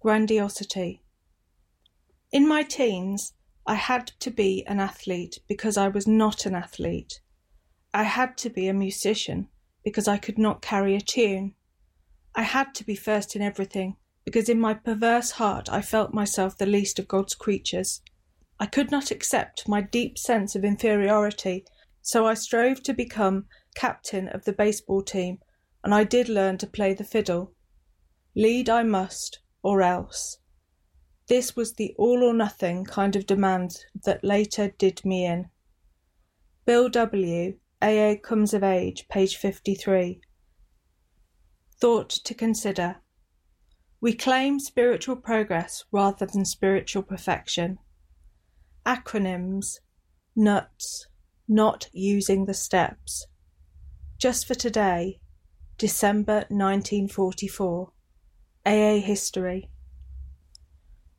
Grandiosity. In my teens, I had to be an athlete because I was not an athlete. I had to be a musician because I could not carry a tune. I had to be first in everything because in my perverse heart I felt myself the least of God's creatures. I could not accept my deep sense of inferiority, so I strove to become captain of the baseball team, and I did learn to play the fiddle. Lead I must, or else. This was the all or nothing kind of demand that later did me in. Bill W., AA Comes of Age, page 53. Thought to consider. We claim spiritual progress rather than spiritual perfection. Acronyms NUTS, not using the steps. Just for today, December 1944. AA History.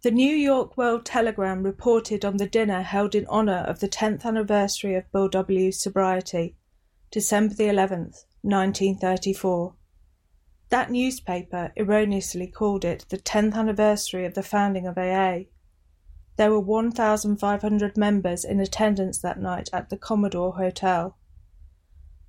The New York World Telegram reported on the dinner held in honour of the 10th anniversary of Bill W.'s sobriety, December the 11th, 1934. That newspaper erroneously called it the 10th anniversary of the founding of AA. There were 1,500 members in attendance that night at the Commodore Hotel.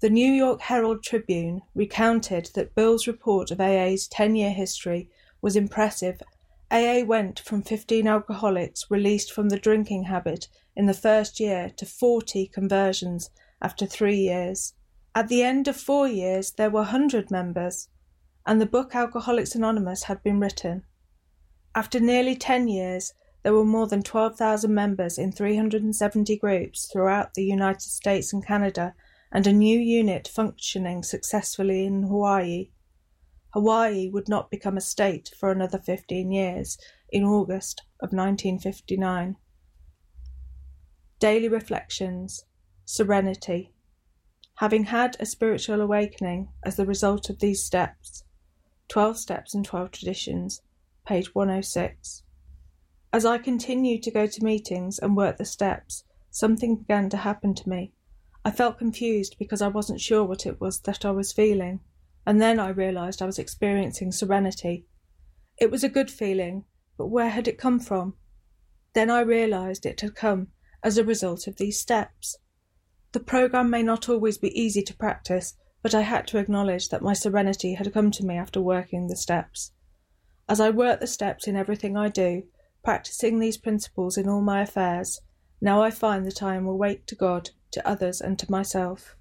The New York Herald Tribune recounted that Bill's report of AA's 10 year history was impressive. AA went from 15 alcoholics released from the drinking habit in the first year to 40 conversions after three years. At the end of four years, there were 100 members, and the book Alcoholics Anonymous had been written. After nearly 10 years, there were more than 12,000 members in 370 groups throughout the United States and Canada and a new unit functioning successfully in Hawaii. Hawaii would not become a state for another 15 years in August of 1959. Daily Reflections Serenity. Having had a spiritual awakening as the result of these steps, 12 Steps and 12 Traditions, page 106. As I continued to go to meetings and work the steps, something began to happen to me. I felt confused because I wasn't sure what it was that I was feeling, and then I realized I was experiencing serenity. It was a good feeling, but where had it come from? Then I realized it had come as a result of these steps. The program may not always be easy to practice, but I had to acknowledge that my serenity had come to me after working the steps. As I work the steps in everything I do, practicing these principles in all my affairs, now I find that I am awake to God to others, and to myself.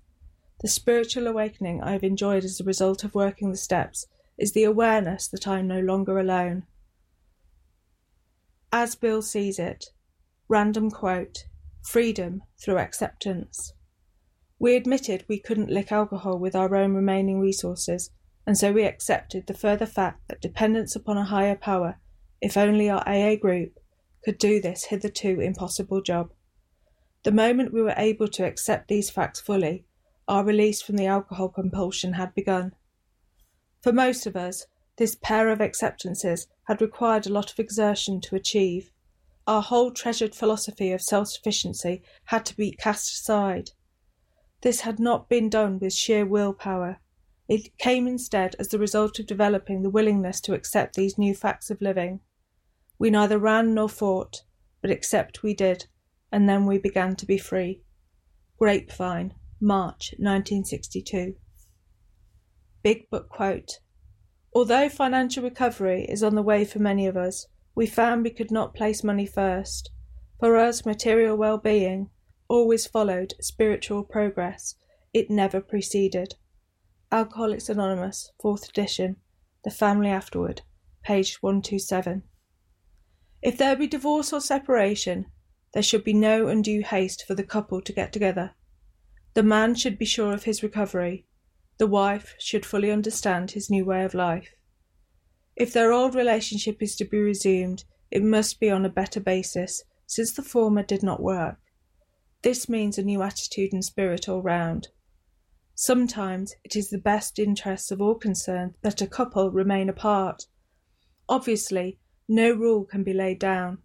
The spiritual awakening I have enjoyed as a result of working the steps is the awareness that I am no longer alone. As Bill sees it, random quote, freedom through acceptance. We admitted we couldn't lick alcohol with our own remaining resources, and so we accepted the further fact that dependence upon a higher power, if only our AA group, could do this hitherto impossible job. The moment we were able to accept these facts fully, our release from the alcohol compulsion had begun. For most of us, this pair of acceptances had required a lot of exertion to achieve. Our whole treasured philosophy of self sufficiency had to be cast aside. This had not been done with sheer willpower. It came instead as the result of developing the willingness to accept these new facts of living. We neither ran nor fought, but except we did and then we began to be free. Grapevine, March 1962. Big Book Quote Although financial recovery is on the way for many of us, we found we could not place money first. For us, material well being always followed spiritual progress, it never preceded. Alcoholics Anonymous, 4th edition, The Family Afterward, page 127. If there be divorce or separation, there should be no undue haste for the couple to get together. The man should be sure of his recovery. The wife should fully understand his new way of life. If their old relationship is to be resumed, it must be on a better basis, since the former did not work. This means a new attitude and spirit all round. Sometimes it is the best interests of all concerned that a couple remain apart. Obviously, no rule can be laid down.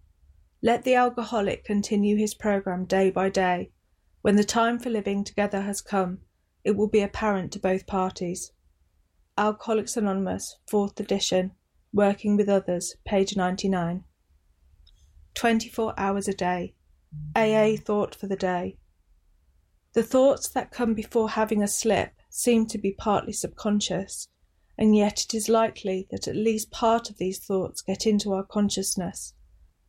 Let the alcoholic continue his program day by day. When the time for living together has come, it will be apparent to both parties. Alcoholics Anonymous, 4th edition, Working with Others, page 99. 24 hours a day. AA thought for the day. The thoughts that come before having a slip seem to be partly subconscious, and yet it is likely that at least part of these thoughts get into our consciousness.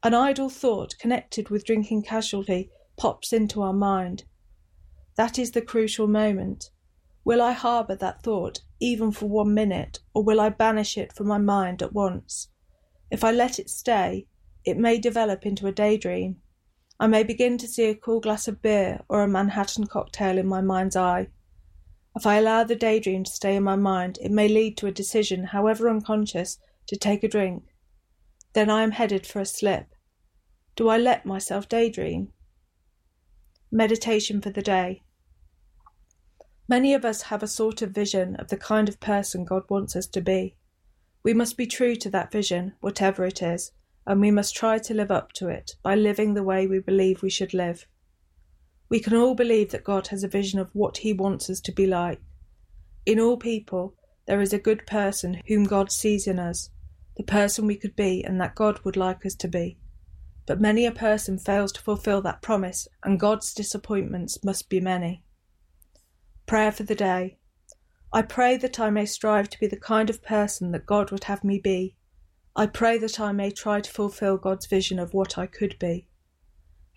An idle thought connected with drinking casualty pops into our mind. That is the crucial moment. Will I harbour that thought even for one minute, or will I banish it from my mind at once? If I let it stay, it may develop into a daydream. I may begin to see a cool glass of beer or a Manhattan cocktail in my mind's eye. If I allow the daydream to stay in my mind, it may lead to a decision, however unconscious, to take a drink. Then I am headed for a slip. Do I let myself daydream? Meditation for the day. Many of us have a sort of vision of the kind of person God wants us to be. We must be true to that vision, whatever it is, and we must try to live up to it by living the way we believe we should live. We can all believe that God has a vision of what He wants us to be like. In all people, there is a good person whom God sees in us, the person we could be and that God would like us to be. But many a person fails to fulfill that promise, and God's disappointments must be many. Prayer for the day. I pray that I may strive to be the kind of person that God would have me be I pray that I may try to fulfill God's vision of what I could be.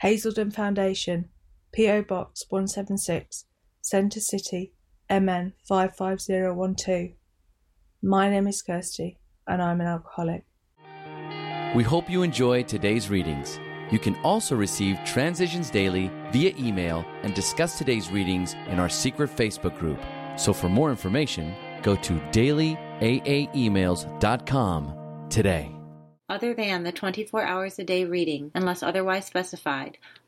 Hazelden Foundation, P.O. Box 176, Center City, MN 55012. My name is Kirsty, and I'm an alcoholic. We hope you enjoyed today's readings. You can also receive Transitions Daily via email and discuss today's readings in our secret Facebook group. So for more information, go to dailyaaemails.com today. Other than the 24 hours a day reading, unless otherwise specified,